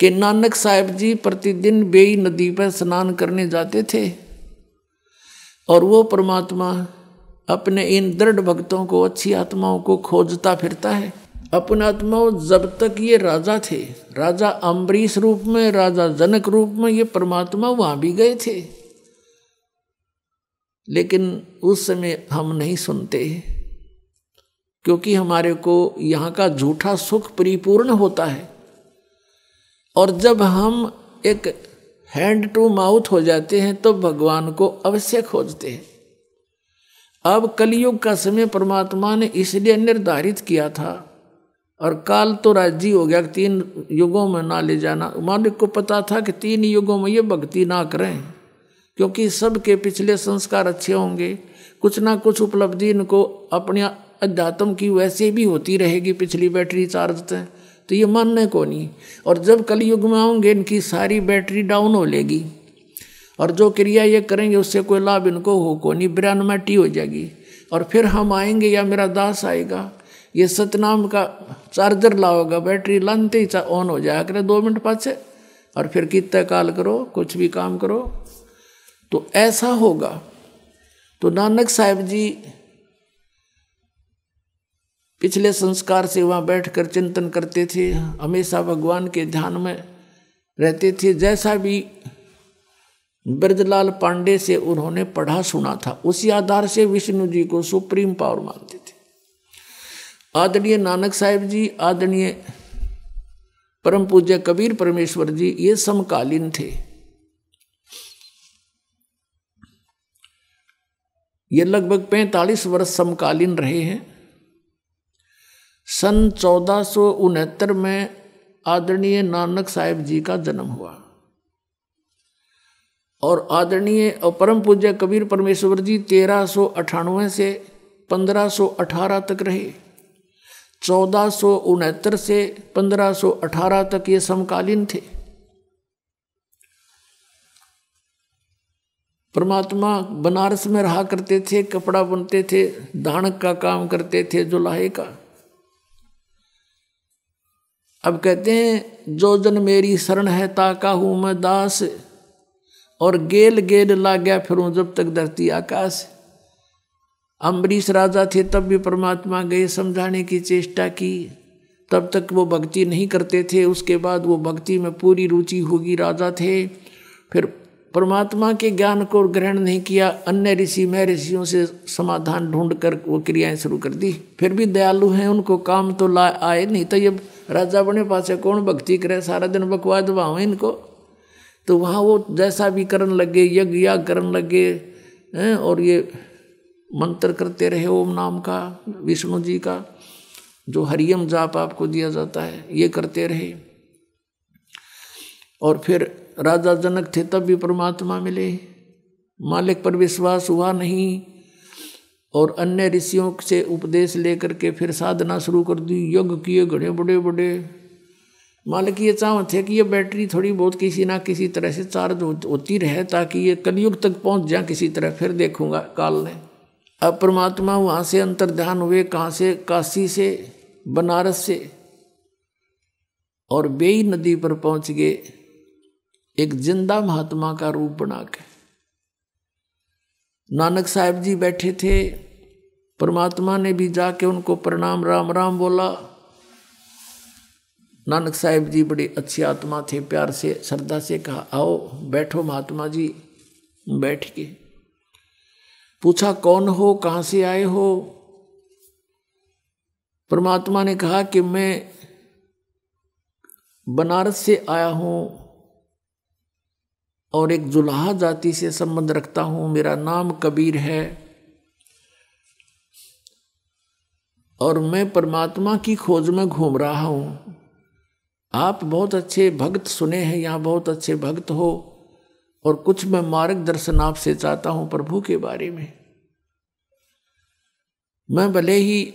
कि नानक साहेब जी प्रतिदिन बेई नदी पर स्नान करने जाते थे। और वो परमात्मा अपने इन दृढ़ भक्तों को, अच्छी आत्माओं को खोजता फिरता है। अपने आत्माओं जब तक ये राजा थे, राजा अम्बरीश रूप में, राजा जनक रूप में ये परमात्मा वहाँ भी गए थे। लेकिन उस समय हम नहीं सुनते, क्योंकि हमारे को यहाँ का झूठा सुख परिपूर्ण होता है। और जब हम एक हैंड टू माउथ हो जाते हैं तो भगवान को अवश्य खोजते हैं। अब कलयुग का समय, परमात्मा ने इसलिए निर्धारित किया था, और काल तो राज़ी हो गया, तीन युगों में ना ले जाना। मालिक को पता था कि तीन युगों में ये भक्ति ना करें, क्योंकि सबके पिछले संस्कार अच्छे होंगे। कुछ ना कुछ उपलब्धि इनको अपने अध्यात्म की वैसे भी होती रहेगी, पिछली बैटरी चार्ज है तो ये मानने को नहीं और जब कलयुग में आऊँगे, इनकी सारी बैटरी डाउन हो लेगी। और जो क्रिया ये करेंगे, उससे कोई लाभ इनको हो को नहीं ब्रानमेटी हो जाएगी। और फिर हम आएँगे, या मेरा दास आएगा, ये सतनाम का चार्जर लाओगा, बैटरी लानते ही ऑन हो जाया करे दो मिनट पाछे और फिर कितना काल करो, कुछ भी काम करो। तो ऐसा होगा। तो नानक साहब जी पिछले संस्कार से वहाँ बैठकर चिंतन करते थे। हमेशा भगवान के ध्यान में रहते थे। जैसा भी ब्रजलाल पांडे से उन्होंने पढ़ा सुना था उसी आधार से विष्णु जी को सुप्रीम पावर मानते थे। आदरणीय नानक साहेब जी आदरणीय परम पूज्य कबीर परमेश्वर जी ये समकालीन थे। ये लगभग पैंतालीस वर्ष समकालीन रहे हैं। सन चौदह में आदरणीय नानक साहेब जी का जन्म हुआ। और आदरणीय और परम पूज्य कबीर परमेश्वर जी तेरह सौ अठानवे से पंद्रह सौ अठारह तक रहे। चौदह सौ उनहत्तर से पंद्रह सौ अठारह तक ये समकालीन थे। परमात्मा बनारस में रहा करते थे, कपड़ा बुनते थे, दानक का काम करते थे, जुलाहे का। अब कहते हैं, जो जन मेरी शरण है, ताका हूँ मैं दास। और गेल गेल ला गया फिर जब तक धरती आकाश। अम्बरीश राजा थे, तब भी परमात्मा गए, समझाने की चेष्टा की। तब तक वो भक्ति नहीं करते थे। उसके बाद वो भक्ति में पूरी रुचि होगी राजा थे। फिर परमात्मा के ज्ञान को ग्रहण नहीं किया, अन्य ऋषि में ऋषियों से समाधान ढूंढ कर वो क्रियाएँ शुरू कर दी। फिर भी दयालु हैं, उनको काम तो ला आए नहीं तो ये राजा बने पास कौन भक्ति करे? सारा दिन बकवाद वहाँ इनको। तो वहाँ वो जैसा भी करने लगे, यज्ञ याग करने लगे, हैं, और ये मंत्र करते रहे ओम नाम का, विष्णु जी का, जो हरियम जाप आपको दिया जाता है, ये करते रहे। और फिर राजा जनक थे, तब भी परमात्मा मिले। मालिक पर विश्वास हुआ नहीं। और अन्य ऋषियों से उपदेश लेकर के फिर साधना शुरू कर दी। यज्ञ किए घड़े बड़े बड़े। मालिक, ये चाह थे कि ये बैटरी थोड़ी बहुत किसी ना किसी तरह से चार्ज होती रहे ताकि ये कलयुग तक पहुँच जाए किसी तरह। फिर देखूँगा काल ने अब परमात्मा वहाँ से अंतर्ध्यान हुए, कहाँ से? काशी से, बनारस से। और बेई नदी पर पहुँच गए। एक ज़िंदा महात्मा का रूप बना के। नानक साहब जी बैठे थे, परमात्मा ने भी जाके उनको प्रणाम, राम राम बोला। नानक साहेब जी बड़ी अच्छी आत्मा थे, प्यार से, श्रद्धा से कहा, आओ, बैठो महात्मा जी, बैठ के। पूछा, कौन हो, कहाँ से आए हो? परमात्मा ने कहा कि, मैं बनारस से आया हूँ और एक जुलाहा जाति से संबंध रखता हूँ। मेरा नाम कबीर है। और मैं परमात्मा की खोज में घूम रहा हूँ। आप बहुत अच्छे भक्त सुने हैं, यहाँ बहुत अच्छे भक्त हो। और कुछ मैं मार्गदर्शन आपसे चाहता हूँ प्रभु के बारे में। मैं भले ही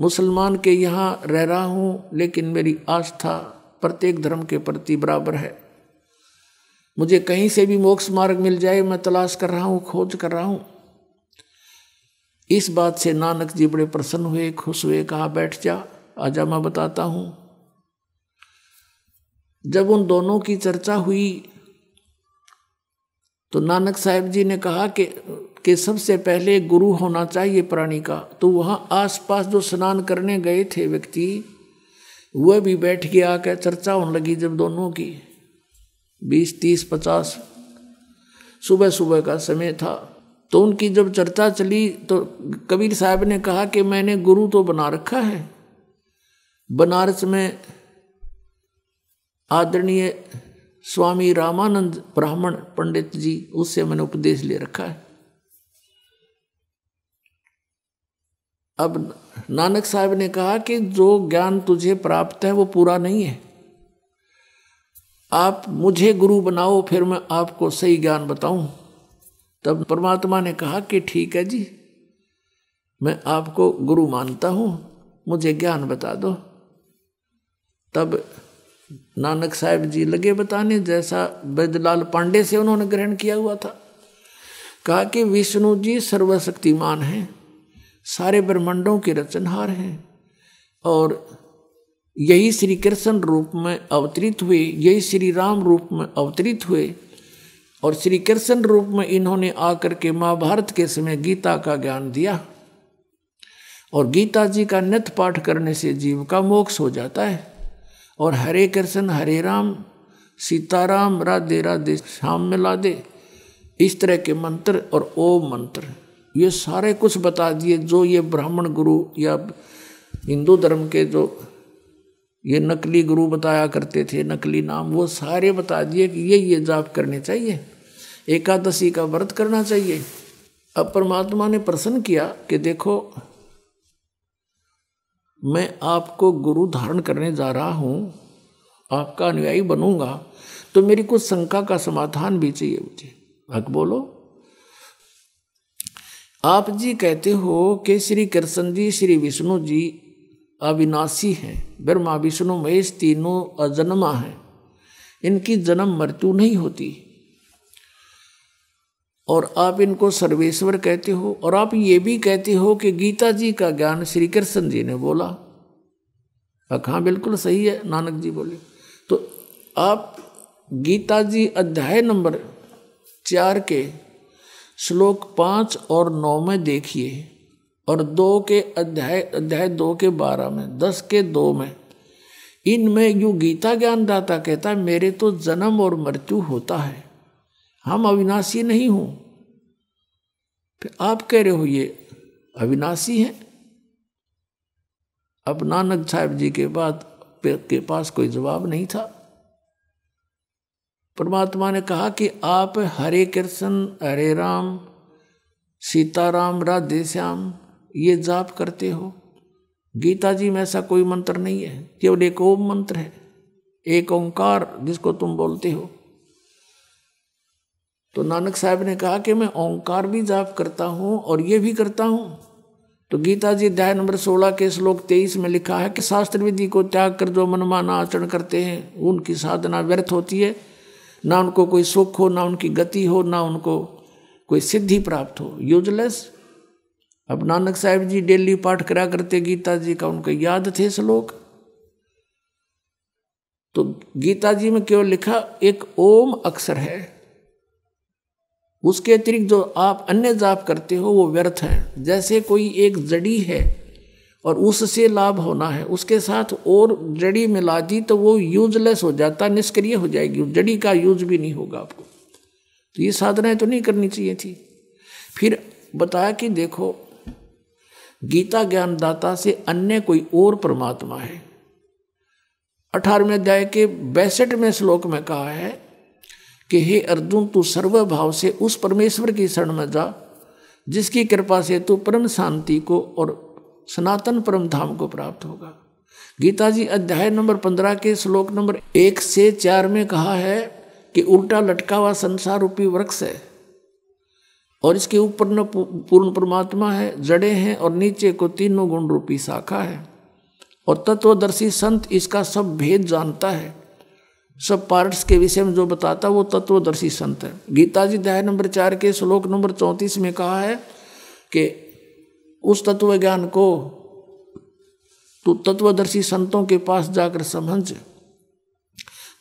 मुसलमान के यहाँ रह रहा हूँ, लेकिन मेरी आस्था प्रत्येक धर्म के प्रति बराबर है। मुझे कहीं से भी मोक्ष मार्ग मिल जाए, मैं तलाश कर रहा हूँ, खोज कर रहा हूँ। इस बात से नानक जी बड़े प्रसन्न हुए, खुश हुए, कहा, बैठ जा, आजा मैं बताता हूँ। जब उन दोनों की चर्चा हुई तो नानक साहेब जी ने कहा कि कि सबसे पहले गुरु होना चाहिए प्राणी का। तो वहाँ आसपास जो स्नान करने गए थे व्यक्ति, वह भी बैठ के आकर चर्चा होने लगी जब दोनों की। बीस, तीस, पचास। सुबह सुबह का समय था। तो उनकी जब चर्चा चली तो कबीर साहब ने कहा कि मैंने गुरु तो बना रखा है। बनारस में आदरणीय स्वामी रामानंद ब्राह्मण पंडित जी, उससे मैंने उपदेश ले रखा है। अब नानक साहब ने कहा कि जो ज्ञान तुझे प्राप्त है, वो पूरा नहीं है। आप मुझे गुरु बनाओ, फिर मैं आपको सही ज्ञान बताऊँ। तब परमात्मा ने कहा कि ठीक है जी, मैं आपको गुरु मानता हूँ, मुझे ज्ञान बता दो। तब नानक साहब जी लगे बताने, जैसा बैदलाल पांडे से उन्होंने ग्रहण किया हुआ था, कहा कि विष्णु जी सर्वशक्तिमान हैं, सारे ब्रह्मांडों के रचनहार हैं, और यही श्री कृष्ण रूप में अवतरित हुए, यही श्री राम रूप में अवतरित हुए और श्री कृष्ण रूप में इन्होंने आकर के महाभारत के समय गीता का ज्ञान दिया और गीता जी का नित्य पाठ करने से जीव का मोक्ष हो जाता है। और हरे कृष्ण, हरे राम, सीताराम, राधे राधे श्याम में ला दे इस तरह के मंत्र और ओम मंत्र। ये सारे कुछ बता दिए जो ये ब्राह्मण गुरु या हिंदू धर्म के जो ये नकली गुरु बताया करते थे, नकली नाम, वो सारे बता दिए कि ये ये जाप करने चाहिए। एकादशी का व्रत करना चाहिए। अब परमात्मा ने प्रसन्न किया कि देखो, मैं आपको गुरु धारण करने जा रहा हूँ, आपका अनुयायी बनूँगा तो मेरी कुछ शंका का समाधान भी चाहिए मुझे। हक बोलो। आप जी कहते हो कि श्री कृष्ण जी, श्री विष्णु जी अविनाशी हैं। ब्रह्मा, विष्णु, महेश तीनों अजन्मा हैं। इनकी जन्म मृत्यु नहीं होती। और आप इनको सर्वेश्वर कहते हो, और आप ये भी कहते हो कि गीता जी का ज्ञान श्री कृष्ण जी ने बोला। हाँ बिल्कुल सही है, नानक जी बोले। तो आप गीता जी अध्याय नंबर चार के श्लोक पाँच और नौ में देखिए। और दो के अध्याय अध्याय दो के बारह में, दस के दो में, इनमें यू गीता ज्ञानदाता कहता है, मेरे तो जन्म और मृत्यु होता है। हम अविनाशी नहीं हूँ। आप कह रहे हो, ये अविनाशी हैं? अब नानक साहब जी के बाद के पास कोई जवाब नहीं था। परमात्मा ने कहा कि आप हरे कृष्ण, हरे राम, सीताराम, राधे श्याम ये जाप करते हो। गीता जी में ऐसा कोई मंत्र नहीं है, केवल एक ओम मंत्र है, एक ओंकार जिसको तुम बोलते हो। तो नानक साहब ने कहा कि मैं ओंकार भी जाप करता हूँ और ये भी करता हूँ। तो गीता जी अध्याय नंबर सोलह के श्लोक तेईस में लिखा है कि शास्त्र विधि को त्याग कर जो मनमाना आचरण करते हैं, उनकी साधना व्यर्थ होती है। ना उनको कोई सुख हो, ना उनकी गति हो, ना उनको कोई सिद्धि प्राप्त हो। यूजलेस अब नानक साहब जी डेली पाठ करा करते गीता जी का उनको याद थे श्लोक। तो गीता जी में केवल लिखा एक ओम अक्षर है। उसके अतिरिक्त जो आप अन्य जाप करते हो, वो व्यर्थ है। जैसे कोई एक जड़ी है और उससे लाभ होना है, उसके साथ और जड़ी मिला दी तो वो यूजलेस हो जाता, निष्क्रिय हो जाएगी। जड़ी का यूज़ भी नहीं होगा आपको। तो ये साधनाएँ तो नहीं करनी चाहिए थी। फिर बताया कि देखो गीता ज्ञानदाता से अन्य कोई और परमात्मा है। अठारहवें अध्याय के बैसठवें श्लोक में कहा है कि, हे अर्जुन, तू सर्वभाव से उस परमेश्वर की शरण में जा, जिसकी कृपा से तू परम शांति को और सनातन परम धाम को प्राप्त होगा। गीता जी अध्याय नंबर पंद्रह के श्लोक नंबर एक से चार में कहा है कि, उल्टा लटका हुआ संसार रूपी वृक्ष है और इसके ऊपर न पूर्ण परमात्मा है, जड़े हैं और नीचे को तीनों गुण रूपी शाखा है। और तत्वदर्शी संत इसका सब भेद जानता है। सब पार्ट्स के विषय में जो बताता वो तत्वदर्शी संत है। गीता जी अध्याय नंबर चार के श्लोक नंबर चौंतीस में कहा है कि उस तत्व ज्ञान को तू तत्वदर्शी संतों के पास जाकर समझ।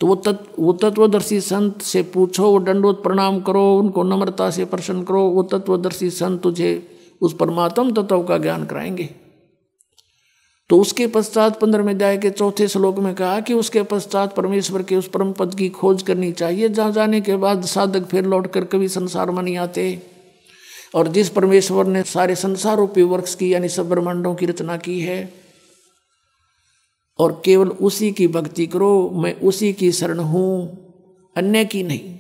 तो वो तत्व वो तत्वदर्शी संत से पूछो, वो दंडोत प्रणाम करो, उनको नम्रता से प्रसन्न करो, वो तत्वदर्शी संत तुझे उस परमात्म तत्व का ज्ञान कराएँगे। तो उसके पश्चात पंद्रह अध्याय के चौथे श्लोक में कहा कि उसके पश्चात परमेश्वर के उस परम पद की खोज करनी चाहिए, जहाँ जाने के बाद साधक फिर लौट कर कभी संसार में नहीं आते। और जिस परमेश्वर ने सारे संसार रूपी वर्ष की, यानी सब ब्रह्मांडों की रचना की है और केवल उसी की भक्ति करो, मैं उसी की शरण हूँ। अन्य की नहीं।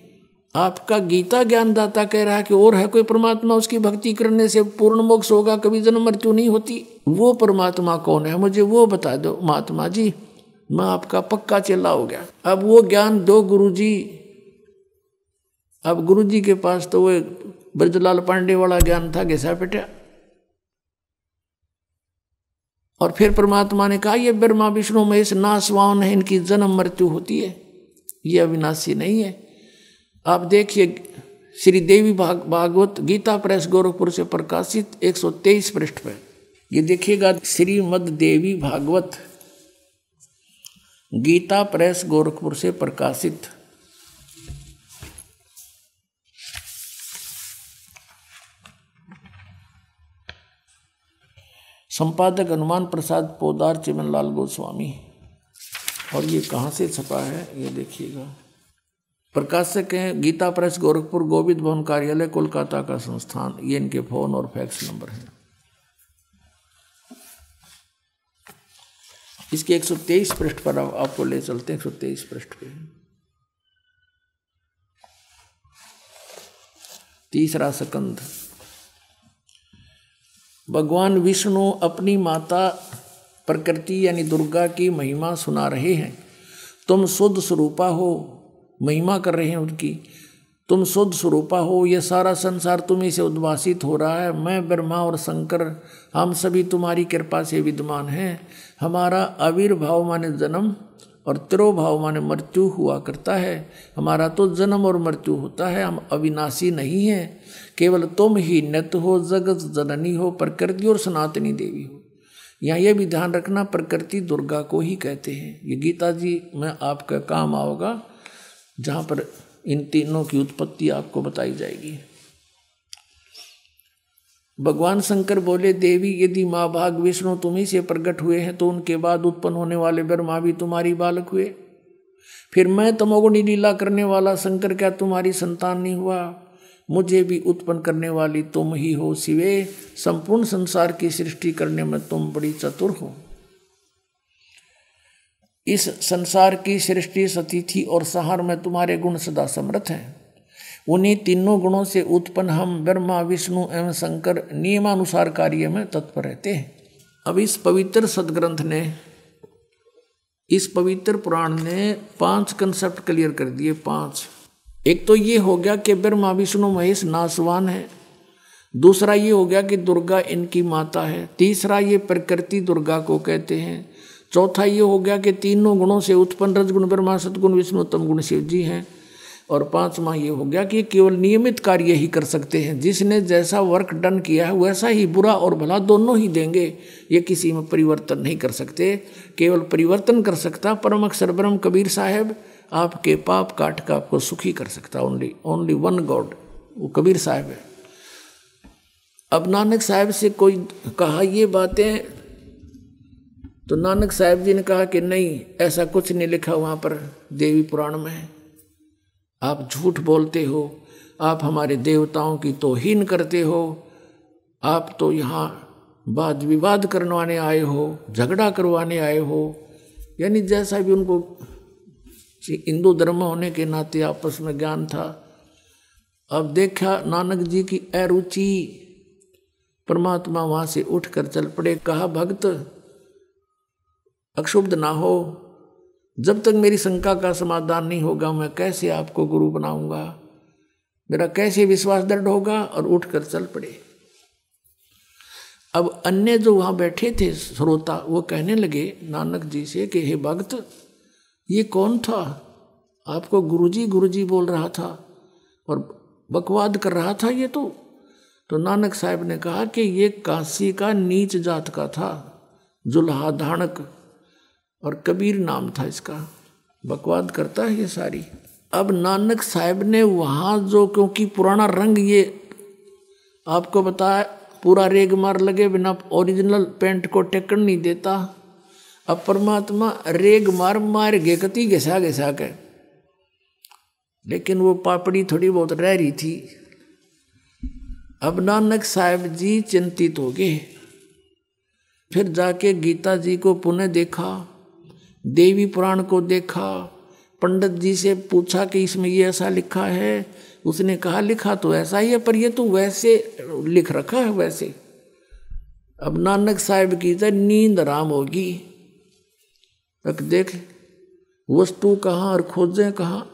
आपका गीता ज्ञानदाता कह रहा है कि और है कोई परमात्मा, उसकी भक्ति करने से पूर्ण मोक्ष होगा, कभी जन्म मृत्यु नहीं होती। वो परमात्मा कौन है? मुझे वो बता दो, महात्मा जी, मैं आपका पक्का चेला हो गया। अब वो ज्ञान दो गुरु जी अब गुरु जी के पास तो वो ब्रजलाल पांडे वाला ज्ञान था, घिसा पिटा। और फिर परमात्मा ने कहा, ये ब्रह्मा विष्णु महेश नासवान है, इनकी जन्म मृत्यु होती है। ये अविनाशी नहीं है। आप देखिए, श्री देवी भाग, भागवत गीता प्रेस गोरखपुर से प्रकाशित 123 पृष्ठ पर ये देखिएगा, श्रीमद देवी भागवत गीता प्रेस गोरखपुर से प्रकाशित। संपादक हनुमान प्रसाद पोदार चिमन लाल गोस्वामी। और ये कहाँ से छपा है ये देखिएगा। प्रकाशक हैं गीता प्रेस गोरखपुर गोविंद भवन कार्यालय कोलकाता का संस्थान। ये इनके फ़ोन और फैक्स नंबर हैं। इसके 123 पृष्ठ पर आप, आपको ले चलते हैं 123 पृष्ठ पे। तीसरा सकंद। भगवान विष्णु अपनी माता प्रकृति यानी दुर्गा की महिमा सुना रहे हैं। तुम शुद्ध स्वरूपा हो, महिमा कर रहे हैं उनकी। तुम शुद्ध स्वरूपा हो यह सारा संसार तुम्ही से उद्वासित हो रहा है। मैं, ब्रह्मा और शंकर, हम सभी तुम्हारी कृपा से विद्यमान हैं। हमारा आविर्भाव माने जन्म और तिरोभाव माने मृत्यु हुआ करता है। हमारा तो जन्म और मृत्यु होता है, हम अविनाशी नहीं हैं। केवल तुम ही नित हो, जगत जननी हो, प्रकृति और सनातनी देवी हो। यहाँ यह भी ध्यान रखना, प्रकृति दुर्गा को ही कहते हैं। ये गीता जी, में आपका काम आओगा, जहाँ पर इन तीनों की उत्पत्ति आपको बताई जाएगी। भगवान शंकर बोले, देवी, यदि माँ भाग विष्णु तुम्ही से प्रकट हुए हैं तो उनके बाद उत्पन्न होने वाले ब्रह्मा भी तुम्हारी बालक हुए। फिर मैं तमोगुणी लीला करने वाला शंकर, क्या तुम्हारी संतान नहीं हुआ? मुझे भी उत्पन्न करने वाली तुम ही हो शिवे। संपूर्ण संसार की सृष्टि करने में तुम बड़ी चतुर हो। इस संसार की सृष्टि सतिथि और सहार में तुम्हारे गुण सदा समृत हैं। उन्हीं तीनों गुणों से उत्पन्न हम ब्रह्मा, विष्णु एवं शंकर नियमानुसार कार्य में तत्पर रहते हैं। अब इस पवित्र सदग्रंथ ने, इस पवित्र पुराण ने पाँच कंसेप्ट क्लियर कर दिए, पाँच। एक तो ये हो गया कि ब्रह्मा, विष्णु, महेश नासवान है। दूसरा ये हो गया कि दुर्गा इनकी माता है। तीसरा ये प्रकृति दुर्गा को कहते हैं। चौथा ये हो गया कि तीनों गुणों से उत्पन्न रजगुण ब्रह्मा, सदगुण, विष्णु, उत्तम गुण शिव जी हैं। और पांचवा ये हो गया कि केवल नियमित कार्य ही कर सकते हैं। जिसने जैसा वर्क डन किया है, वैसा ही बुरा और भला दोनों ही देंगे। ये किसी में परिवर्तन नहीं कर सकते, केवल परिवर्तन कर सकता परम अक्षर ब्रह्म कबीर साहेब, आपके पाप काट का आपको सुखी कर सकता ओनली ओनली वन गॉड वो कबीर साहब है। अब नानक साहब से कोई कहा ये बातें तो नानक साहब जी ने कहा कि नहीं, ऐसा कुछ नहीं लिखा वहाँ पर, देवी पुराण में आप झूठ बोलते हो, आप हमारे देवताओं की तोहीन करते हो, आप तो यहाँ वाद विवाद करवाने आए हो, झगड़ा करवाने आए हो, यानी जैसा भी उनको हिंदू धर्म होने के नाते आपस में ज्ञान था। अब देखा नानक जी की अरुचि, परमात्मा वहाँ से उठकर चल पड़े, कहा, भक्त अक्षुब्ध ना हो जब तक मेरी शंका का समाधान नहीं होगा, मैं कैसे आपको गुरु बनाऊँगा? मेरा कैसे विश्वास दृढ़ होगा और उठकर चल पड़े? अब अन्य जो वहाँ बैठे थे श्रोता, वो कहने लगे, नानक जी से कि, हे भक्त, ये कौन था? आपको गुरुजी गुरुजी बोल रहा था और बकवाद कर रहा था ये तो? तो नानक साहब ने कहा कि, ये काशी का नीच जात का था जुल्हा धानक और कबीर नाम था इसका। बकवाद करता है ये सारी। अब नानक साहब ने वहाँ जो, क्योंकि पुराना रंग ये आपको बताया, पूरा रेग मार लगे बिना ओरिजिनल पेंट को टेकन नहीं देता। अब परमात्मा रेग मार मार गे कति घिसा घिसा के। लेकिन वो पापड़ी थोड़ी बहुत रह रही थी। अब नानक साहब जी चिंतित हो गए। फिर जाके गीता जी को पुनः देखा। देवी पुराण को देखा, पंडित जी से पूछा कि इसमें ये ऐसा लिखा है? उसने कहा, लिखा तो ऐसा ही है, पर ये तो वैसे लिख रखा है वैसे। अब नानक साहब की तो नींद आराम होगी। देख, वस्तु कहाँ और खोजें कहाँ?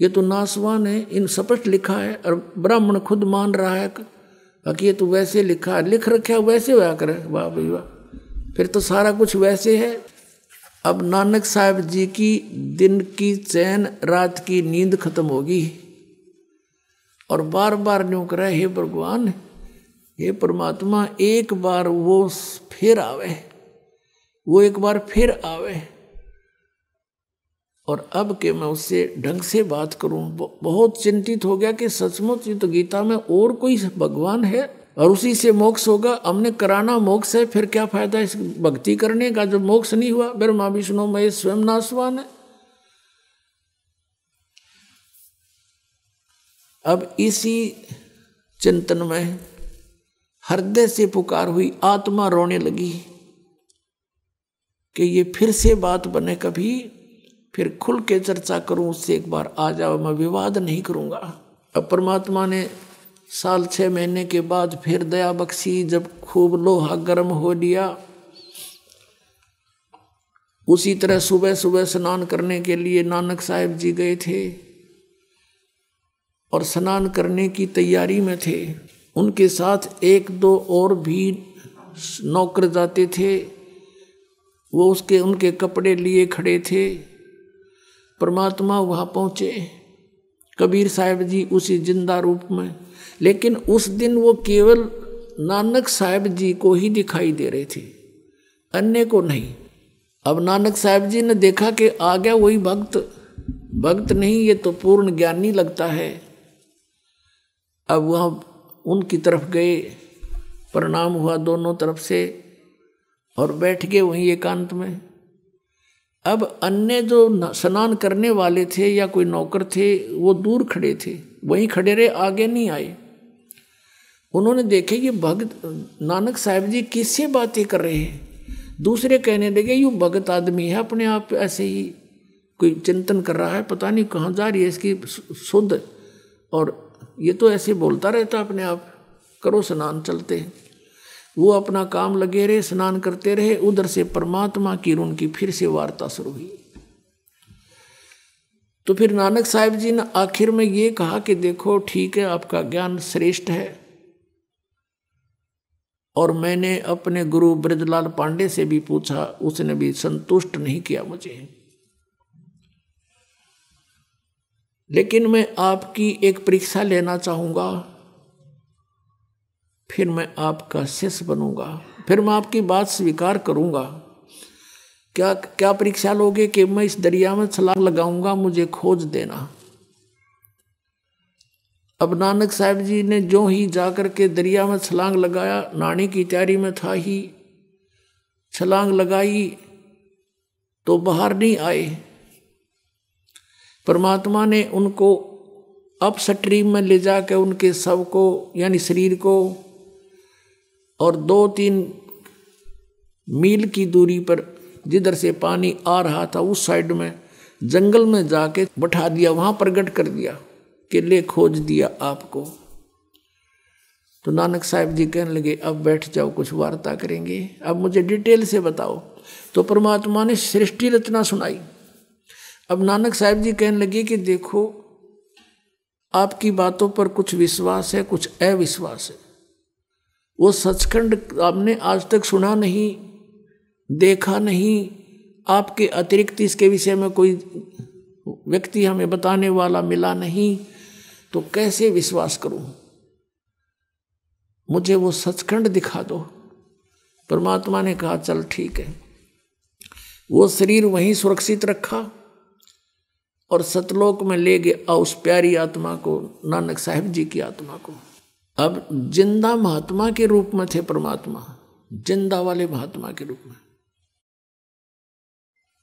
ये तो नासवान है, इन स्पष्ट लिखा है, और ब्राह्मण खुद मान रहा है कि ये तो वैसे लिखा है, लिख रखा वैसे होया करे, वाह भाई वाह। फिर तो सारा कुछ वैसे है अब नानक साहब जी की दिन की चैन, रात की नींद खत्म होगी। और बार बार न्यू करे, हे भगवान, हे परमात्मा, एक बार वो फिर आवे। वो एक बार फिर आवे। और अब के मैं उससे ढंग से बात करूँ बहुत चिंतित हो गया कि सचमुच तो गीता में और कोई भगवान है? और उसी से मोक्ष होगा। हमने कराना मोक्ष है, फिर क्या फ़ायदा इस भक्ति करने का? जो मोक्ष नहीं हुआ ब्रह्मा विष्णु महेश स्वयं नाशवान है। अब इसी चिंतन में हृदय से पुकार हुई आत्मा रोने लगी कि ये फिर से बात बने कभी, फिर खुल के चर्चा करूँ, उससे एक बार आ जाओ, मैं विवाद नहीं करूँगा। अब परमात्मा ने साल छः महीने के बाद फिर दया बख्शी जब खूब लोहा गर्म हो लिया। उसी तरह सुबह सुबह स्नान करने के लिए नानक साहेब जी गए थे और स्नान करने की तैयारी में थे। उनके साथ एक दो और भी नौकर जाते थे। वो उसके, उनके कपड़े लिए खड़े थे। परमात्मा वहाँ पहुँचे। कबीर साहेब जी उसी ज़िंदा रूप में लेकिन उस दिन वो केवल नानक साहेब जी को ही दिखाई दे रहे थे, अन्य को नहीं। अब नानक साहेब जी ने देखा कि आ गया वही भक्त। भक्त नहीं, ये तो पूर्ण ज्ञानी लगता है। अब वह उनकी तरफ़ गए, प्रणाम हुआ दोनों तरफ़ से और बैठ गए वहीं एकांत में। अब अन्य जो स्नान करने वाले थे या कोई नौकर थे, वो दूर खड़े थे। वहीं खड़े रहे, आगे नहीं आए उन्होंने देखे ये भगत, नानक साहब जी किससे बातें कर रहे हैं? दूसरे कहने लगे, यू भगत आदमी है, अपने आप ऐसे ही कोई चिंतन कर रहा है, पता नहीं कहाँ जा रही है इसकी शुद्ध और ये तो ऐसे बोलता रहता अपने आप, करो स्नान, चलते हैं। वो अपना काम लगे रहे, स्नान करते रहे, उधर से परमात्मा की उनकी फिर से वार्ता शुरू हुई। तो फिर नानक साहब जी ने आखिर में ये कहा कि देखो, ठीक है, आपका ज्ञान श्रेष्ठ है। और मैंने अपने गुरु ब्रजलाल पांडे से भी पूछा, उसने भी संतुष्ट नहीं किया मुझे। लेकिन मैं आपकी एक परीक्षा लेना चाहूँगा, फिर मैं आपका शिष्य बनूँगा, फिर मैं आपकी बात स्वीकार करूँगा। क्या क्या परीक्षा लोगे कि मैं इस दरिया में छलांग लगाऊँगा, मुझे खोज देना? अब नानक साहब जी ने जो ही जाकर के दरिया में छलांग लगाया, नानी की तैयारी में था ही। छलांग लगाई तो बाहर नहीं आए। परमात्मा ने उनको अप स्ट्रीम में ले जाकर उनके सबको, यानी शरीर को, और दो तीन मील की दूरी पर जिधर से पानी आ रहा था उस साइड में जंगल में जाके बैठा दिया, वहाँ प्रकट कर दिया कि ले खोज दिया आपको। तो नानक साहब जी कहने लगे, अब बैठ जाओ, कुछ वार्ता करेंगे। अब मुझे डिटेल से बताओ। तो परमात्मा ने सृष्टि रचना सुनाई। अब नानक साहब जी कहने लगे कि देखो, आपकी बातों पर कुछ विश्वास है, कुछ अविश्वास है। वो सचखंड आपने आज तक सुना नहीं। देखा नहीं। आपके अतिरिक्त इसके विषय में कोई व्यक्ति हमें बताने वाला मिला नहीं तो कैसे विश्वास करूँ? मुझे वो सचखंड दिखा दो। परमात्मा ने कहा, चल ठीक है। वो शरीर वहीं सुरक्षित रखा और सतलोक में ले गया उस प्यारी आत्मा को, नानक साहिब जी की आत्मा को। अब ज़िंदा महात्मा के रूप में थे परमात्मा, ज़िंदा वाले महात्मा के रूप में।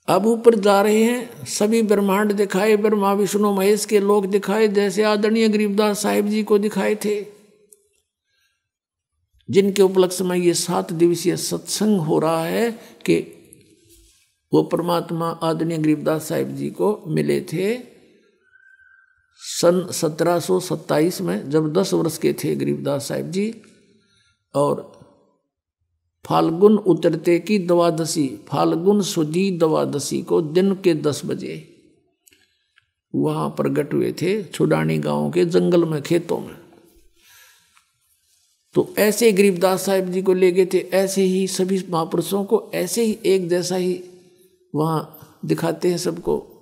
अब ऊपर जा रहे हैं, सभी ब्रह्मांड दिखाए, ब्रह्मा, विष्णु, महेश के लोग दिखाए, जैसे आदरणीय गरीबदास साहिब जी को दिखाए थे। जिनके उपलक्ष्य में ये सात दिवसीय सत्संग हो रहा है कि वो परमात्मा आदरणीय गरीबदास साहिब जी को मिले थे सन 1727 में, जब 10 वर्ष के थे गरीबदास साहिब जी, और फाल्गुन उतरते की द्वादशी, फाल्गुन सुदी द्वादशी को दिन के दस बजे। वहाँ प्रकट हुए थे छुडानी गाँव के जंगल में, खेतों में। तो ऐसे गरीबदास साहिब जी को ले गए थे, ऐसे ही सभी महापुरुषों को, ऐसे ही एक जैसा ही वहाँ दिखाते हैं सबको।